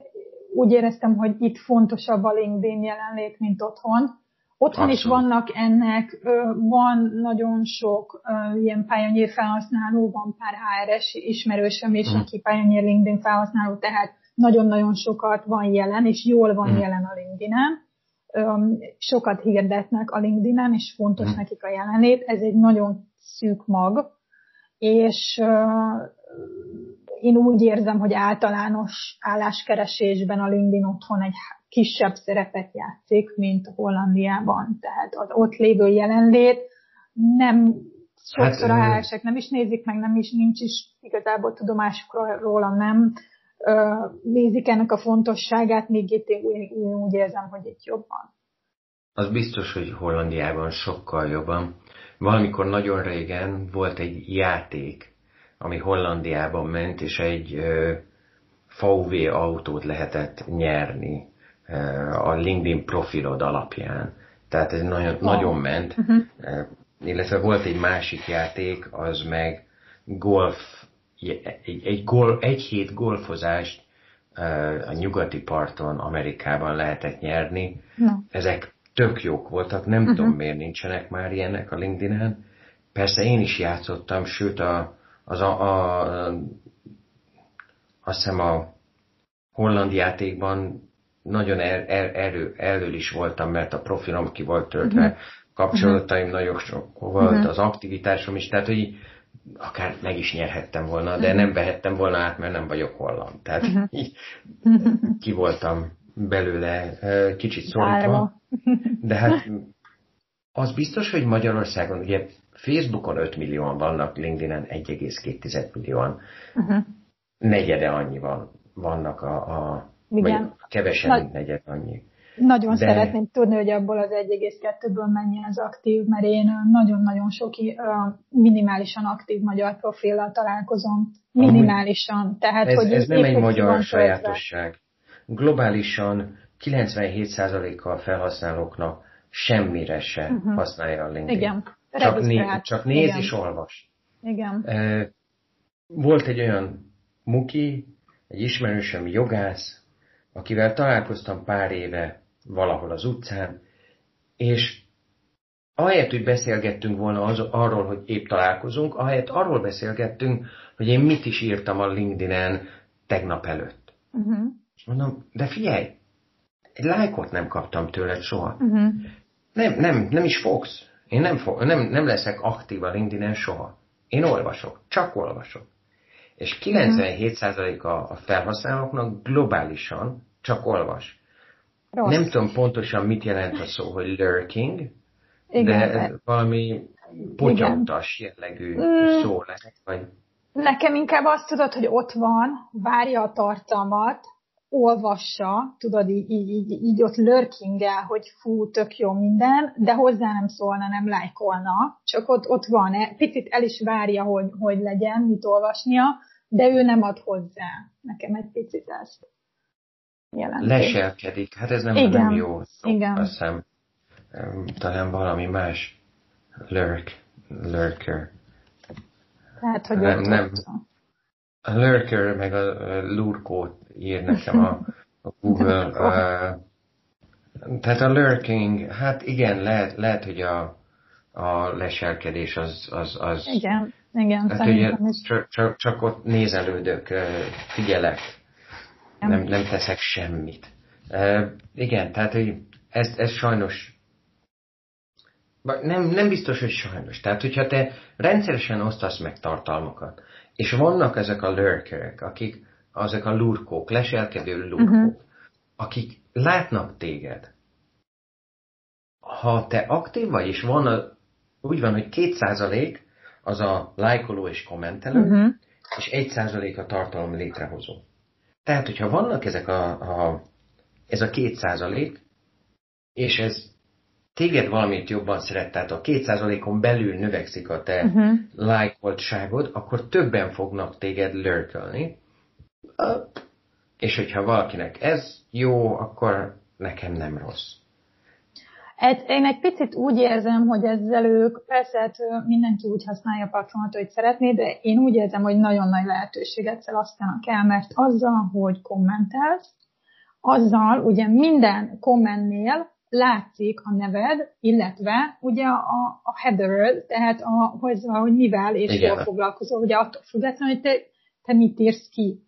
úgy éreztem, hogy itt fontosabb a LinkedIn jelenlét, mint otthon. Otthon Abszolút. is vannak ennek, van nagyon sok ilyen Pioneer felhasználó, van pár HRS ismerősöm is, mm. aki Pioneer LinkedIn felhasználó, tehát nagyon-nagyon sokat van jelen, és jól van mm. jelen a LinkedIn-en. Sokat hirdetnek a LinkedIn-en, és fontos mm. nekik a jelenlét. Ez egy nagyon szűk mag, és én úgy érzem, hogy általános álláskeresésben a LinkedIn otthon egy kisebb szerepet játszik, mint Hollandiában. Tehát az ott lévő jelenlét nem sokszor hát, a nem is nézik meg, nem is, nincs is igazából tudomásuk róla, nem nézik ennek a fontosságát, még itt én úgy, úgy érzem, hogy itt jobban. Az biztos, hogy Hollandiában sokkal jobban. Valamikor nagyon régen volt egy játék, ami Hollandiában ment, és egy VW autót lehetett nyerni a LinkedIn profilod alapján. Tehát ez nagyon, oh. nagyon ment. Uh-huh. Illetve volt egy másik játék, az meg golf, egy, egy, gol, egy hét golfozást a nyugati parton Amerikában lehetett nyerni. No. Ezek tök jók voltak, nem uh-huh. tudom miért nincsenek már ilyenek a LinkedIn-en. Persze én is játszottam, sőt a, az a, a, azt hiszem a holland játékban nagyon er, er, erő, elől is voltam, mert a profilom ki volt töltve, uh-huh. kapcsolataim uh-huh. nagyon sok volt, uh-huh. az aktivitásom is, tehát hogy akár meg is nyerhettem volna, de uh-huh. nem vehettem volna át, mert nem vagyok holland. Tehát uh-huh. így, ki voltam belőle kicsit szorítva. De hát az biztos, hogy Magyarországon, ugye Facebookon 5 millióan vannak, LinkedIn-en 1,2 millióan. Uh-huh. Negyede annyi van, vannak a, a Igen. vagy kevesen, Na, mint negyed annyi. Nagyon De... szeretném tudni, hogy abból az 1,2-ből mennyi az aktív, mert én nagyon-nagyon sok minimálisan aktív magyar profillal találkozom. Minimálisan. Tehát, ez, hogy ez nem egy magyar sajátosság. Globálisan 97%-a a felhasználóknak semmire se uh-huh. használja a LinkedIn. Igen. Csak, né, csak néz Igen. és olvas. Igen. Volt egy olyan muki, egy ismerősöm jogász, akivel találkoztam pár éve valahol az utcán, és ahelyett, hogy beszélgettünk volna az, arról, hogy épp találkozunk, ahelyett arról beszélgettünk, hogy én mit is írtam a LinkedIn-en tegnap előtt. Uh-huh. És mondom, de figyelj, egy lájkot nem kaptam tőled soha. Uh-huh. Nem, nem, nem is fogsz. Én nem, fog, nem, nem leszek aktív a LinkedIn-en soha. Én olvasok, csak olvasok. És 97% a, a felhasználóknak globálisan csak olvas. Rossz. Nem tudom pontosan mit jelent a szó, hogy lurking, Igen, de valami potyautas jellegű mm. szó lehet. Vagy... Nekem inkább azt tudod, hogy ott van, várja a tartalmat, olvassa, tudod, így, így, így, így ott lurkingel, hogy fú, tök jó minden, de hozzá nem szólna, nem lájkolna, csak ott, ott van, e, picit el is várja, hogy, hogy legyen, mit olvasnia, de ő nem ad hozzá. Nekem egy picit ezt jelenti. Leselkedik, hát ez nem, Igen. nem jó Igen. azt hiszem, talán valami más lurk, lurker. Tehát, hogy nem, nem, a lurker meg a lurkót ír nekem a, a Google. uh, tehát a lurking, hát igen, lehet, lehet hogy a, a leselkedés az... az, az igen, igen, hát ugye csak, csak, csak ott nézelődök, figyelek, nem, nem teszek semmit. Uh, igen, tehát hogy ez, ez sajnos nem, nem biztos, hogy sajnos. Tehát, hogyha te rendszeresen osztasz meg tartalmakat, és vannak ezek a lurkerek, akik, azok a lurkók, leselkedő lurkók, uh-huh. akik látnak téged. Ha te aktív vagy, és van a, úgy van, hogy két százalék az a lájkoló és kommentelő, uh-huh. és egy százalék a tartalom létrehozó. Tehát, hogyha vannak ezek a, a ez a két százalék, és ez téged valamit jobban szeret, tehát a 2%-on belül növekszik a te uh-huh. lájkoltságod, akkor többen fognak téged lurkölni. És hogyha valakinek ez jó, akkor nekem nem rossz. Én egy picit úgy érzem, hogy ezzel ők, persze hát mindenki úgy használja a platformot, hogy szeretné, de én úgy érzem, hogy nagyon nagy lehetőséget szelasztanak el, mert azzal, hogy kommentelsz, azzal ugye minden kommentnél látszik a neved, illetve ugye a, a header tehát a, hogy, hogy mivel és hol foglalkozol, ugye attól függetlenül, hogy te, te mit írsz ki.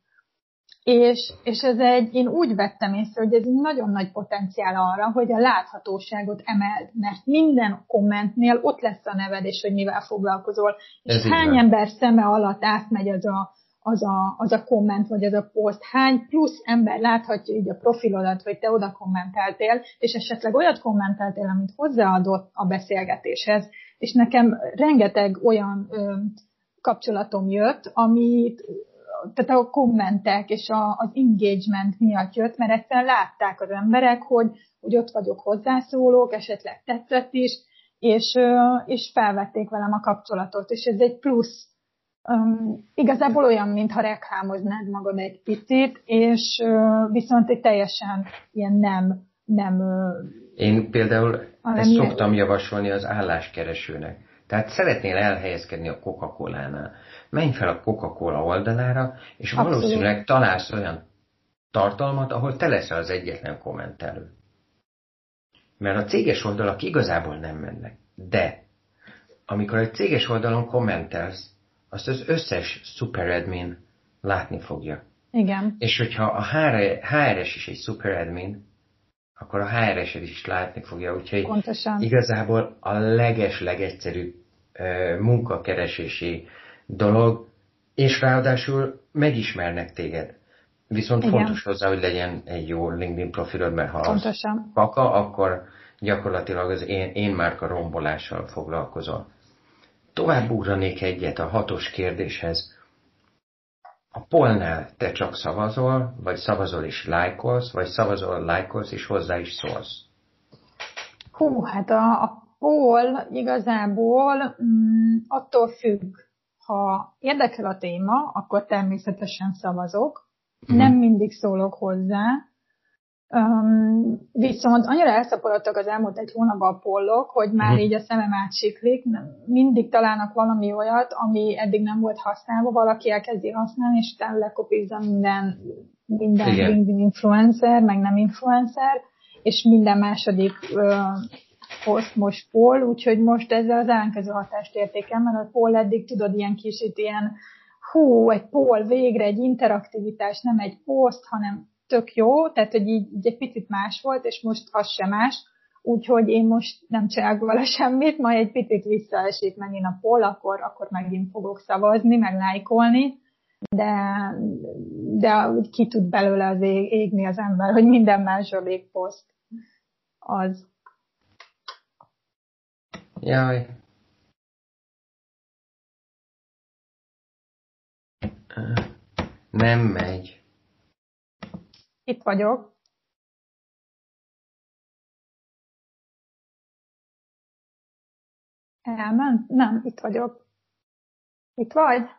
És, és ez egy, én úgy vettem észre, hogy ez egy nagyon nagy potenciál arra, hogy a láthatóságot emeld, mert minden kommentnél ott lesz a neved, és hogy mivel foglalkozol. És ez hány ember szeme alatt átmegy az a, az a, az a komment, vagy az a poszt, hány plusz ember láthatja így a profilodat, hogy te oda kommenteltél, és esetleg olyat kommenteltél, amit hozzáadott a beszélgetéshez. És nekem rengeteg olyan ö, kapcsolatom jött, amit tehát a kommentek és a, az engagement miatt jött, mert egyszerűen látták az emberek, hogy, hogy ott vagyok hozzászólók, esetleg tetszett is, és, és felvették velem a kapcsolatot, és ez egy plusz. Um, igazából olyan, mintha reklámoznád magad egy picit, és uh, viszont egy teljesen ilyen nem, nem Én például ezt szoktam javasolni az álláskeresőnek. Tehát szeretnél elhelyezkedni a Coca-Cola-nál menj fel a Coca-Cola oldalára, és Abszolút. valószínűleg találsz olyan tartalmat, ahol te leszel az egyetlen kommentelő. Mert a céges oldalak igazából nem mennek. De amikor egy céges oldalon kommentelsz, azt az összes superadmin látni fogja. Igen. És hogyha a HRS is egy superadmin, akkor a HRS is látni fogja. Úgyhogy Pontosan. igazából a leges, legegyszerűbb munkakeresési dolog, és ráadásul megismernek téged. Viszont Igen. fontos hozzá, hogy legyen egy jó LinkedIn profilod, mert ha Pontosan. az kaka, akkor gyakorlatilag az én, én márka rombolással foglalkozol. Tovább ugranék egyet a hatos kérdéshez. A polnál te csak szavazol, vagy szavazol és lájkolsz, vagy szavazol, lájkolsz és hozzá is szólsz? Hú, hát a, a poll igazából mm, attól függ, ha érdekel a téma, akkor természetesen szavazok. Mm. Nem mindig szólok hozzá. Um, viszont annyira elszaporodtak az elmúlt egy hónapban a pollok, hogy már mm. így a szemem átsiklik. Mindig találnak valami olyat, ami eddig nem volt használva, valaki elkezdi használni, és utána lekopizza minden, minden LinkedIn influencer, meg nem influencer, és minden második uh, poszt most Paul, úgyhogy most ezzel az ellenkező hatást értékem, mert a Paul eddig tudod ilyen kicsit ilyen hú, egy Paul végre egy interaktivitás, nem egy poszt, hanem tök jó, tehát hogy így, így egy picit más volt, és most az sem más, úgyhogy én most nem csinálok vele semmit, majd egy picit visszaesik megint a poll, akkor, akkor megint fogok szavazni, meg lájkolni, de, de ki tud belőle az ég, égni az ember, hogy minden második poszt az Jaj. Nem megy. Itt vagyok. Elment? Nem, itt vagyok. Itt vagy?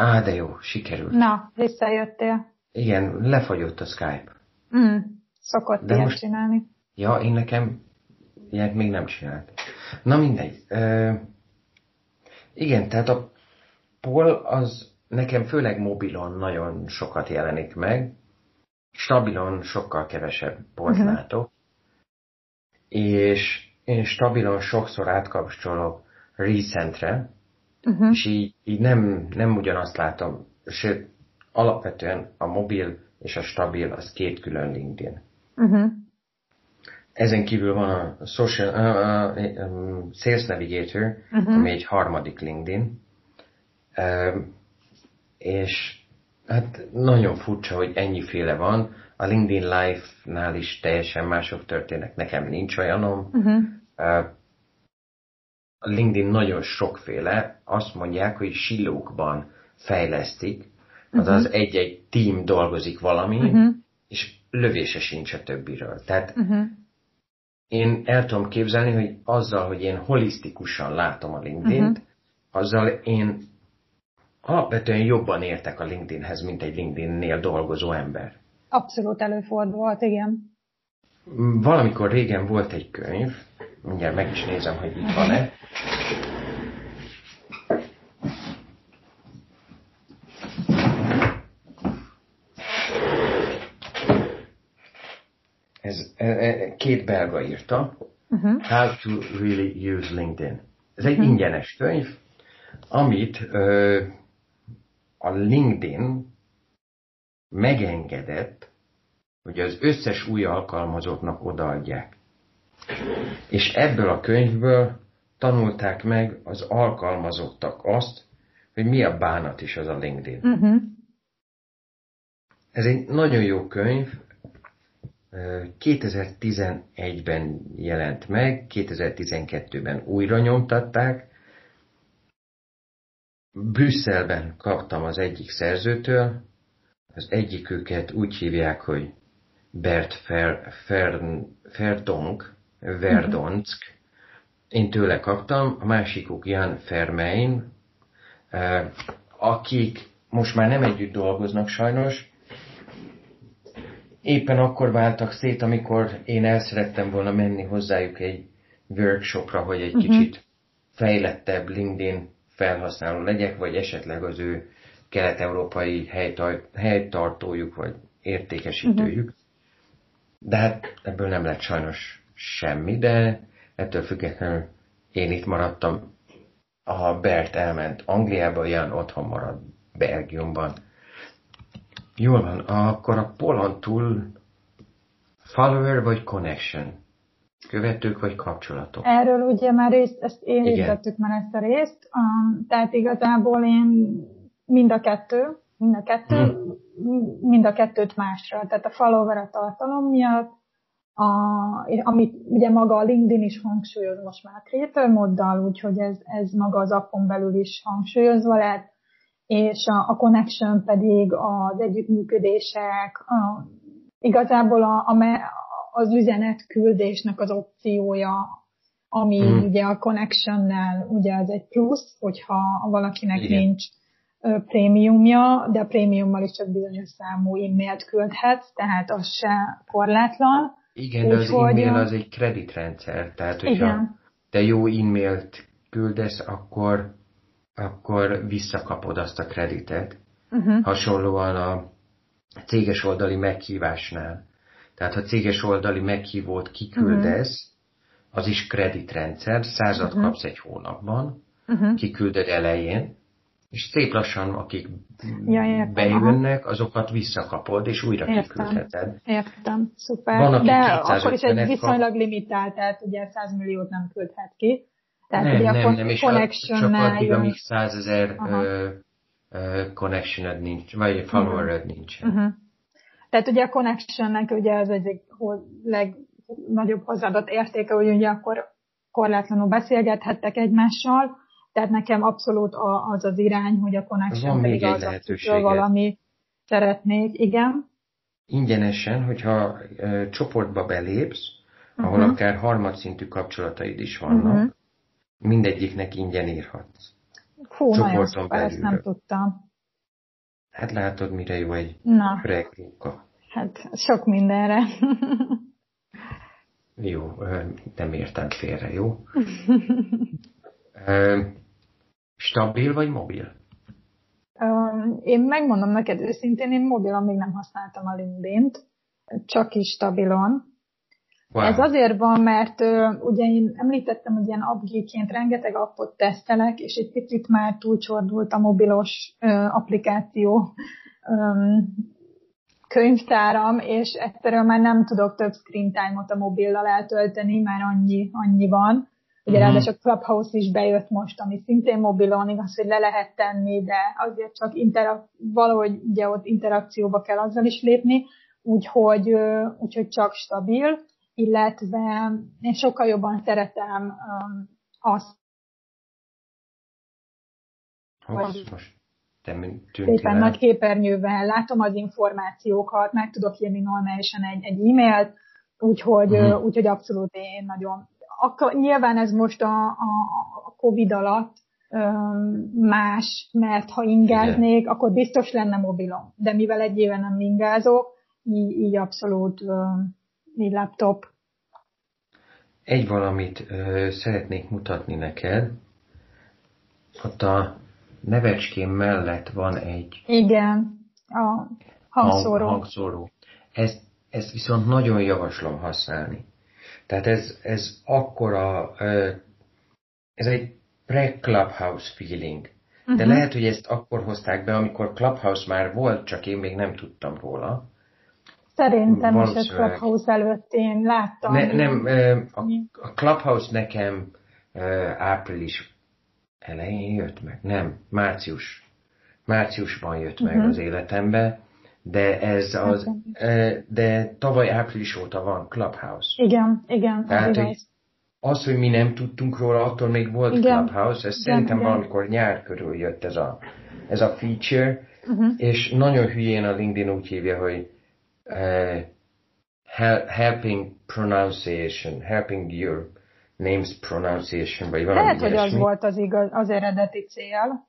Á, de jó, sikerült. Na, visszajöttél. Igen, lefagyott a Skype. Mm, szokott de ilyet most... csinálni. Ja, én nekem ilyet még nem csinált. Na mindegy. Uh, igen, tehát a Pol az nekem főleg mobilon nagyon sokat jelenik meg. Stabilon sokkal kevesebb polt uh-huh. látok. És én stabilon sokszor átkapcsolok recentre, Uh-huh. És így, így nem, nem ugyanazt látom, sőt, alapvetően a mobil és a stabil az két külön LinkedIn. Uh-huh. Ezen kívül van a Social, uh, uh, um, Sales Navigator, uh-huh. ami egy harmadik LinkedIn, uh, és hát nagyon furcsa, hogy ennyiféle van. A LinkedIn Live-nál is teljesen mások történnek, nekem nincs olyanom. Uh-huh. Uh, a LinkedIn nagyon sokféle, azt mondják, hogy silókban fejlesztik, azaz uh-huh. egy-egy team dolgozik valami, uh-huh. és lövése sincs a többiről. Tehát uh-huh. én el tudom képzelni, hogy azzal, hogy én holisztikusan látom a LinkedIn-t, uh-huh. azzal én alapvetően jobban értek a LinkedInhez, mint egy LinkedIn-nél dolgozó ember. Abszolút előfordulhat, igen. Valamikor régen volt egy könyv, mindjárt meg is nézem, hogy itt van-e. Ez, e, e, két belga írta, uh-huh. How to really use LinkedIn. Ez egy uh-huh. ingyenes könyv, amit ö, a LinkedIn megengedett, hogy az összes új alkalmazottnak odaadják. És ebből a könyvből tanulták meg az alkalmazottak azt, hogy mi a bánat is az a LinkedIn. Uh-huh. Ez egy nagyon jó könyv, 2011-ben jelent meg, 2012-ben újra nyomtatták. Brüsszelben kaptam az egyik szerzőtől, az egyiküket úgy hívják, hogy Bert Fer, Fern, Ferdonk, Verdonsk. Én tőle kaptam, a másikuk Jan Fermein, eh, akik most már nem együtt dolgoznak sajnos, éppen akkor váltak szét, amikor én el szerettem volna menni hozzájuk egy workshopra, hogy egy uh-huh. kicsit fejlettebb LinkedIn felhasználó legyek, vagy esetleg az ő kelet-európai helytartójuk, vagy értékesítőjük. Uh-huh. De hát ebből nem lett sajnos semmi, de ettől függetlenül én itt maradtam. A Bert elment Angliába, Jan otthon marad Belgiumban. Jól van, akkor a polon túl follower vagy connection? Követők vagy kapcsolatok? Erről ugye már részt, ezt érintettük már ezt a részt, um, tehát igazából én mind a kettő, mind a kettő, hmm. mind a kettőt másra. Tehát a follower a tartalom miatt, a, amit ugye maga a LinkedIn is hangsúlyoz most már a creator moddal, úgyhogy ez, ez maga az appon belül is hangsúlyozva lett, és a, a connection pedig az együttműködések, a, igazából a, a, az üzenetküldésnek az opciója, ami hmm. ugye a connection-nel ugye az egy plusz, hogyha valakinek Igen. nincs prémiumja, de a prémiummal is csak bizonyos számú e-mailt küldhetsz, tehát az se korlátlan. Igen, de az e-mail az egy kreditrendszer, tehát hogyha igen. te jó e-mailt küldesz, akkor, akkor visszakapod azt a kreditet. Uh-huh. Hasonlóan a céges oldali meghívásnál. Tehát ha céges oldali meghívót kiküldesz, uh-huh. az is kreditrendszer, százat uh-huh. kapsz egy hónapban, uh-huh. kiküldöd elején, és szép lassan, akik ja, bejönnek, azokat visszakapod, és újra értem. kiküldheted. Értem, szuper. Van, aki De akkor is egy viszonylag kap... limitált, tehát ugye 100 milliót nem küldhet ki. Tehát nem, ugye nem, nem, és csak addig, amíg 100 ezer connection nincs, vagy follower uh-huh. nincs. Uh-huh. Tehát ugye a connectionnek ugye az egyik legnagyobb hozzáadott értéke, hogy ugye akkor korlátlanul beszélgethettek egymással, tehát nekem abszolút az az irány, hogy a connection pedig az, akikről valami szeretnék, igen. Ingyenesen, hogyha ö, csoportba belépsz, ahol uh-huh. akár harmadszintű kapcsolataid is vannak, uh-huh. mindegyiknek ingyen írhatsz. Hú, nagyon szuper, ezt nem tudtam. Hát látod, mire jó egy Na. reklóka. Hát sok mindenre. jó, nem értem félre, jó? Stabil vagy mobil? Én megmondom neked őszintén, én mobilon még nem használtam a LinkedIn-t, csak is stabilon. Wow. Ez azért van, mert uh, ugye én említettem, hogy ilyen appgéként rengeteg appot tesztelek, és egy picit már túlcsordult a mobilos uh, applikáció um, könyvtáram, és egyszerűen már nem tudok több screen time-ot a mobillal eltölteni, már annyi, annyi van. Ugye mm-hmm. ráadásul Clubhouse is bejött most, ami szintén mobilon, igaz, hogy le lehet tenni, de azért csak interak- valahogy ugye ott interakcióba kell azzal is lépni, úgyhogy, úgyhogy csak stabil, illetve én sokkal jobban szeretem azt, te szépen nagy képernyővel látom az információkat, meg tudok írni normálisan egy, egy e-mailt, úgyhogy, uh-huh. úgyhogy abszolút én nagyon... Akkor, nyilván ez most a, a, Covid alatt más, mert ha ingáznék, Igen. akkor biztos lenne mobilom. De mivel egy éve nem ingázok, így, így abszolút így laptop. Egy valamit ö, szeretnék mutatni neked. Ott a nevecském mellett van egy... Igen, a hangszóró. Hang, hangszóró. Ezt, ezt viszont nagyon javaslom használni. Tehát ez, ez akkora, ez egy pre-Clubhouse feeling. De uh-huh. lehet, hogy ezt akkor hozták be, amikor Clubhouse már volt, csak én még nem tudtam róla. Szerintem is a Clubhouse előtt én láttam. Ne, nem, a, a Clubhouse nekem április elején jött meg. Nem, március. Márciusban jött meg uh-huh. az életembe, de ez az, de tavaly április óta van Clubhouse. Igen, igen. Tehát, hogy az, hogy mi nem tudtunk róla, attól még volt igen. Clubhouse, ez igen, szerintem igen. valamikor nyár körül jött ez a, ez a feature, uh-huh. és nagyon hülyén a LinkedIn úgy hívja, hogy uh, helping pronunciation, helping your names pronunciation, vagy valami Lehet, hogy az volt az, igaz, az eredeti cél.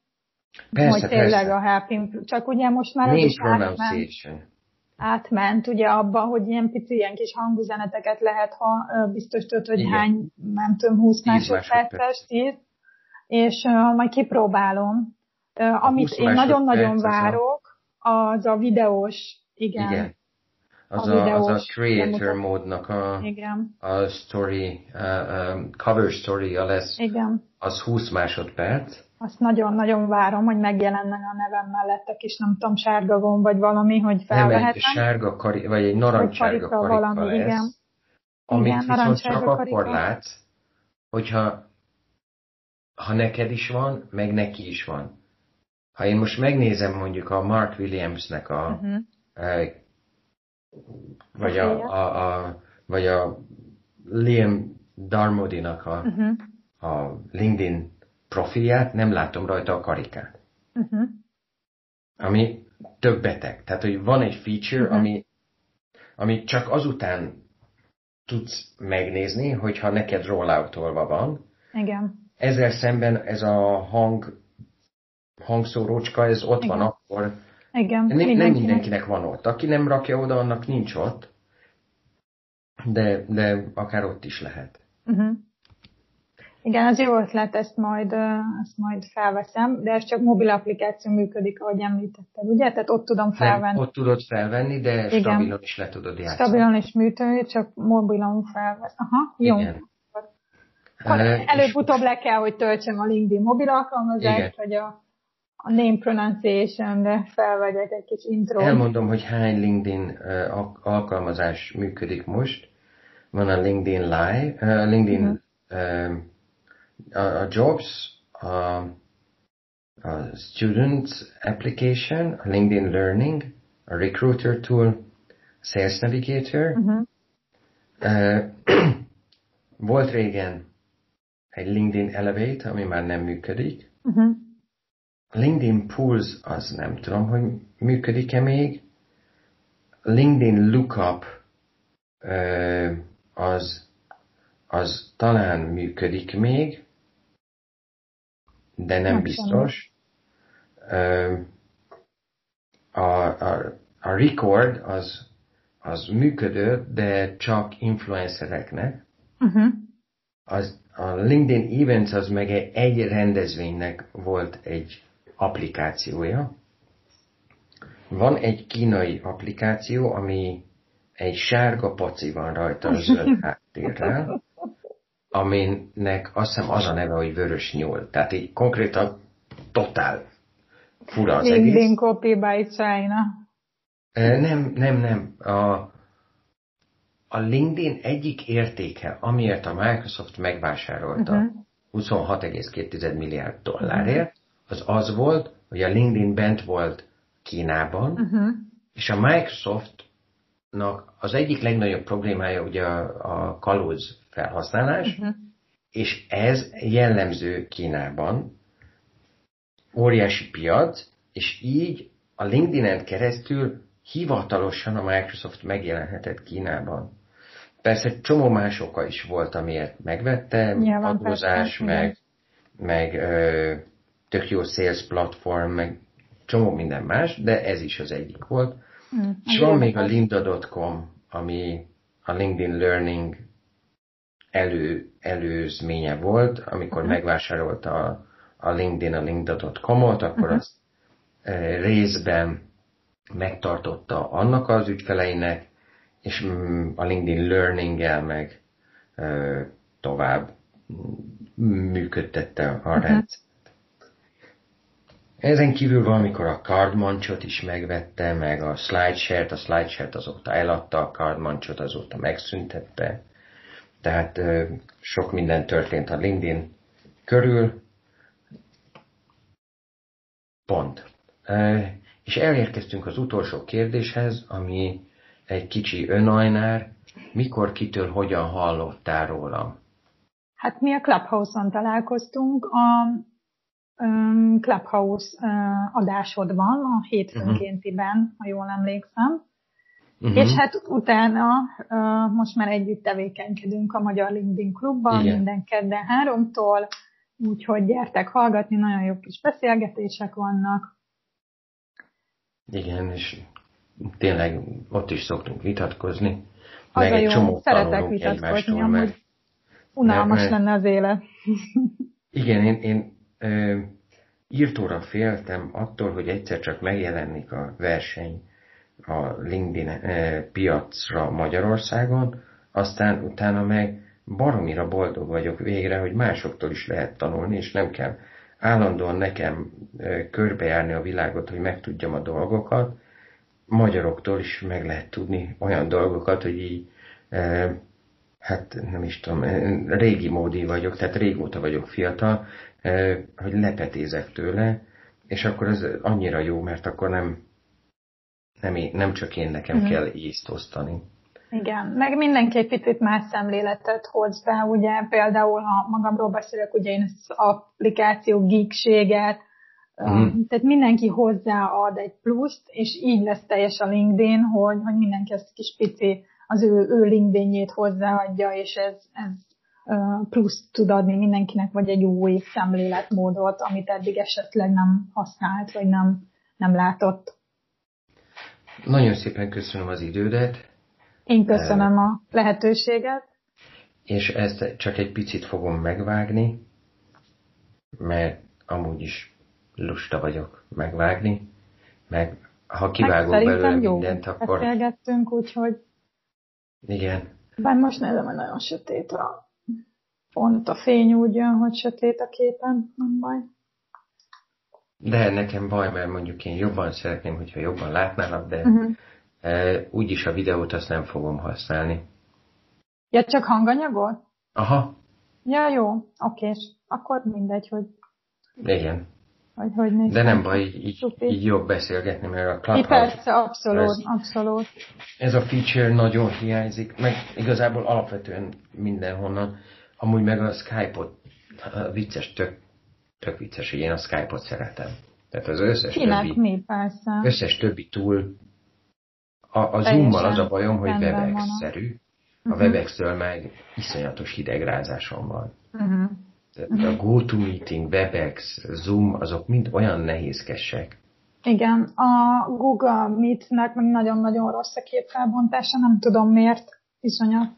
Persze, hogy tényleg persze. a helping, csak ugye most már Name pronunciation. Átment átment ugye abba, hogy ilyen pici, ilyen kis hangüzeneteket lehet, ha biztos tudod, hogy Igen. hány, nem tudom, 20 másodperces, 10, és uh, majd kipróbálom. Uh, amit én nagyon-nagyon várok, az a videós, igen. igen. Az a, a, az a creator módnak a, igen. a story, uh, um, cover story-ja lesz. Igen. Az 20 másodperc azt nagyon-nagyon várom, hogy megjelenne a nevem mellett a kis, nem tudom, sárga gomb, vagy valami, hogy felvehetem. Nem, egy sárga kari, vagy egy narancsárga karika, karika valami, lesz, igen. amit igen, viszont csak karika. akkor látsz, hogyha ha neked is van, meg neki is van. Ha én most megnézem mondjuk a Mark Williamsnek a, uh-huh. e, vagy, a, a, a, vagy a Liam Darmodinak a, uh-huh. a LinkedIn profilját, nem látom rajta a karikát. Uh-huh. Ami több beteg. Tehát, hogy van egy feature, uh-huh. ami, ami csak azután tudsz megnézni, hogyha neked rolloutolva van. Igen. Ezzel szemben ez a hang hangszórócska, ez ott Igen. van akkor. Igen. Nem, nem mindenkinek van ott. Aki nem rakja oda, annak nincs ott. De, de akár ott is lehet. Uh-huh. Igen, az jó ötlet, ezt majd, ezt majd felveszem, de ez csak mobil applikáció működik, ahogy említetted, ugye? Tehát ott tudom felvenni. Nem, ott tudod felvenni, de Igen. stabilon is le tudod játszani. Stabilon is működik, csak mobilon felvesz. Aha, jó. Igen. Előbb-utóbb le kell, hogy töltsem a LinkedIn mobil alkalmazást, hogy a, a name pronunciation-re felvegyek egy kis intro. Elmondom, hogy hány LinkedIn alkalmazás működik most. Van a LinkedIn Live, uh, LinkedIn uh-huh. Uh, a jobs, a, a student application, LinkedIn Learning, a recruiter tool, Sales Navigator. Uh-huh. Uh, volt régen egy LinkedIn Elevate, ami már nem működik. Uh-huh. LinkedIn Pulse az nem tudom, hogy működik-e még. LinkedIn Lookup uh, az, az talán működik még de nem biztos. A, a, a record az, az működő, de csak influencereknek. Uh-huh. Az, a LinkedIn Events az meg egy rendezvénynek volt egy applikációja. Van egy kínai applikáció, ami egy sárga paci van rajta a zöld háttérrel, aminek azt hiszem az a neve, hogy vörös nyúl. Tehát így konkrétan totál fura az LinkedIn egész. copy by China. Nem, nem, nem. A, a LinkedIn egyik értéke, amiért a Microsoft megvásárolta uh-huh. 26,2 milliárd dollárért, uh-huh. az az volt, hogy a LinkedIn bent volt Kínában, uh-huh. és a Microsoftnak az egyik legnagyobb problémája ugye a, a kalóz felhasználás, uh-huh. és ez jellemző Kínában, óriási piac, és így a LinkedIn-en keresztül hivatalosan a Microsoft megjelenhetett Kínában. Persze csomó más oka is volt, amiért megvette, Nyilván adózás, persze, meg, meg ö, tök jó sales platform, meg csomó minden más, de ez is az egyik volt. Mm, és van még a linda.com, ami a LinkedIn Learning elő, előzménye volt, amikor uh-huh. megvásárolta a, a LinkedIn a linda.com-ot, akkor uh-huh. azt e, részben megtartotta annak az ügyfeleinek, és mm, a LinkedIn Learning-el meg e, tovább működtette a uh-huh. rendszert. Ezen kívül valamikor a Cardmanchot is megvette, meg a SlideShare-t, a SlideShare-t azóta eladta, a Cardmanchot azóta megszüntette. Tehát sok minden történt a LinkedIn körül. Pont. És elérkeztünk az utolsó kérdéshez, ami egy kicsi önajnár. Mikor, kitől, hogyan hallottál rólam? Hát mi a Clubhouse-on találkoztunk. A Clubhouse adásod van a hétfőnkéntiben, uh-huh. ha jól emlékszem. Uh-huh. És hát utána most már együtt tevékenykedünk a Magyar LinkedIn Klubban, Igen. minden kedden háromtól, úgyhogy gyertek hallgatni, nagyon jó kis beszélgetések vannak. Igen, és tényleg ott is szoktunk vitatkozni. Az meg a jó, egy csomó szeretek vitatkozni, amúgy meg, unalmas mert, lenne az élet. Igen, én, én ö, írtóra féltem attól, hogy egyszer csak megjelenik a verseny a LinkedIn ö, piacra Magyarországon, aztán utána meg baromira boldog vagyok végre, hogy másoktól is lehet tanulni, és nem kell állandóan nekem ö, körbejárni a világot, hogy megtudjam a dolgokat, magyaroktól is meg lehet tudni olyan dolgokat, hogy így hát nem is tudom, régi módi vagyok, tehát régóta vagyok fiatal, hogy lepetézek tőle, és akkor ez annyira jó, mert akkor nem, nem, én, nem csak én nekem mm. kell észt osztani. Igen, meg mindenki egy picit más szemléletet hoz be, ugye például, ha magamról beszélek, ugye én az applikáció geekséget, mm. tehát mindenki hozzáad egy pluszt, és így lesz teljes a LinkedIn, hogy, hogy mindenki ezt kis pici az ő, ő LinkedInjét hozzáadja, és ez, ez plusz tud adni mindenkinek, vagy egy új szemléletmódot, amit eddig esetleg nem használt, vagy nem, nem látott. Nagyon szépen köszönöm az idődet. Én köszönöm a lehetőséget. És ezt csak egy picit fogom megvágni, mert amúgy is lusta vagyok megvágni, meg ha kivágok belőle jó. mindent, akkor... Beszélgettünk, úgyhogy... Igen. Bár most nézem, hogy nagyon sötét a pont a fény úgy jön, hogy sötét a képen, nem baj. De nekem baj, mert mondjuk én jobban szeretném, hogyha jobban látnálak, de uh-huh. e, úgyis a videót azt nem fogom használni. Ja, csak hanganyagot? Aha. Ja, jó, oké, akkor mindegy, hogy... Igen. Hogy, hogy De nem baj, így, így, így jobb beszélgetni, mert a Clubhouse... Persze, abszolút, ez, abszolút. Ez a feature nagyon hiányzik, meg igazából alapvetően mindenhonnan. Amúgy meg a Skype-ot, vicces, tök, tök vicces, hogy én a Skype-ot szeretem. Tehát az összes Kinek többi, mi, persze. összes többi túl, a, a Zoom-mal az a bajom, hogy Webex-szerű, a uh-huh. Webex-től meg iszonyatos hidegrázásom van. Uh-huh. Tehát a GoToMeeting, Webex, Zoom, azok mind olyan nehézkesek. Igen, a Google Meet-nek meg nagyon-nagyon rossz a képfelbontása, nem tudom miért, iszonyat.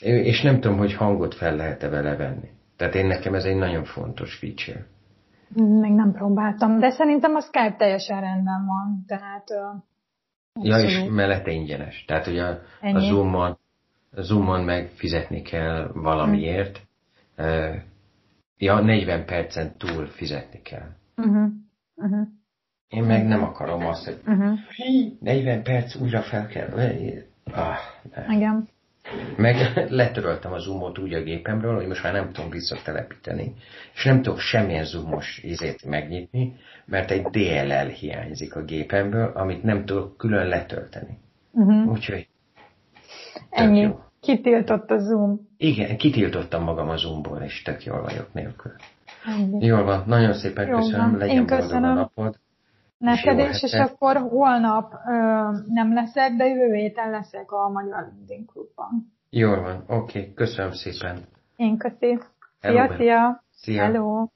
És nem tudom, hogy hangot fel lehet-e vele venni. Tehát én nekem ez egy nagyon fontos feature. Még nem próbáltam, de szerintem a Skype teljesen rendben van, tehát... Ja, és mellette ingyenes. Tehát, hogy a, a Zoom-on, Zoom-on meg fizetni kell valamiért. Uh, ja, 40 percen túl fizetni kell. Uh-huh. Uh-huh. Én meg nem akarom azt, hogy uh-huh. 40 perc újra fel kell. Ah, Igen. Meg letöröltem a zoomot úgy a gépemről, hogy most már nem tudom visszatelepíteni. És nem tudok semmilyen zoomos izét megnyitni, mert egy DLL hiányzik a gépemből, amit nem tudok külön letölteni. Uh-huh. Úgyhogy Ennyi. Jó. Kitiltott a Zoom. Igen, kitiltottam magam a Zoomból, és tök jól vagyok nélkül. Ennyi. Jól van, nagyon szépen Jó köszönöm, van. legyen Én boldog a napod neked is, hát és akkor holnap ö, nem leszek, de jövő héten leszek a Magyar Lindén Klubban. Jól van, oké, okay, köszönöm szépen. Én köszi. Szia, ben. szia. Szia. Hello.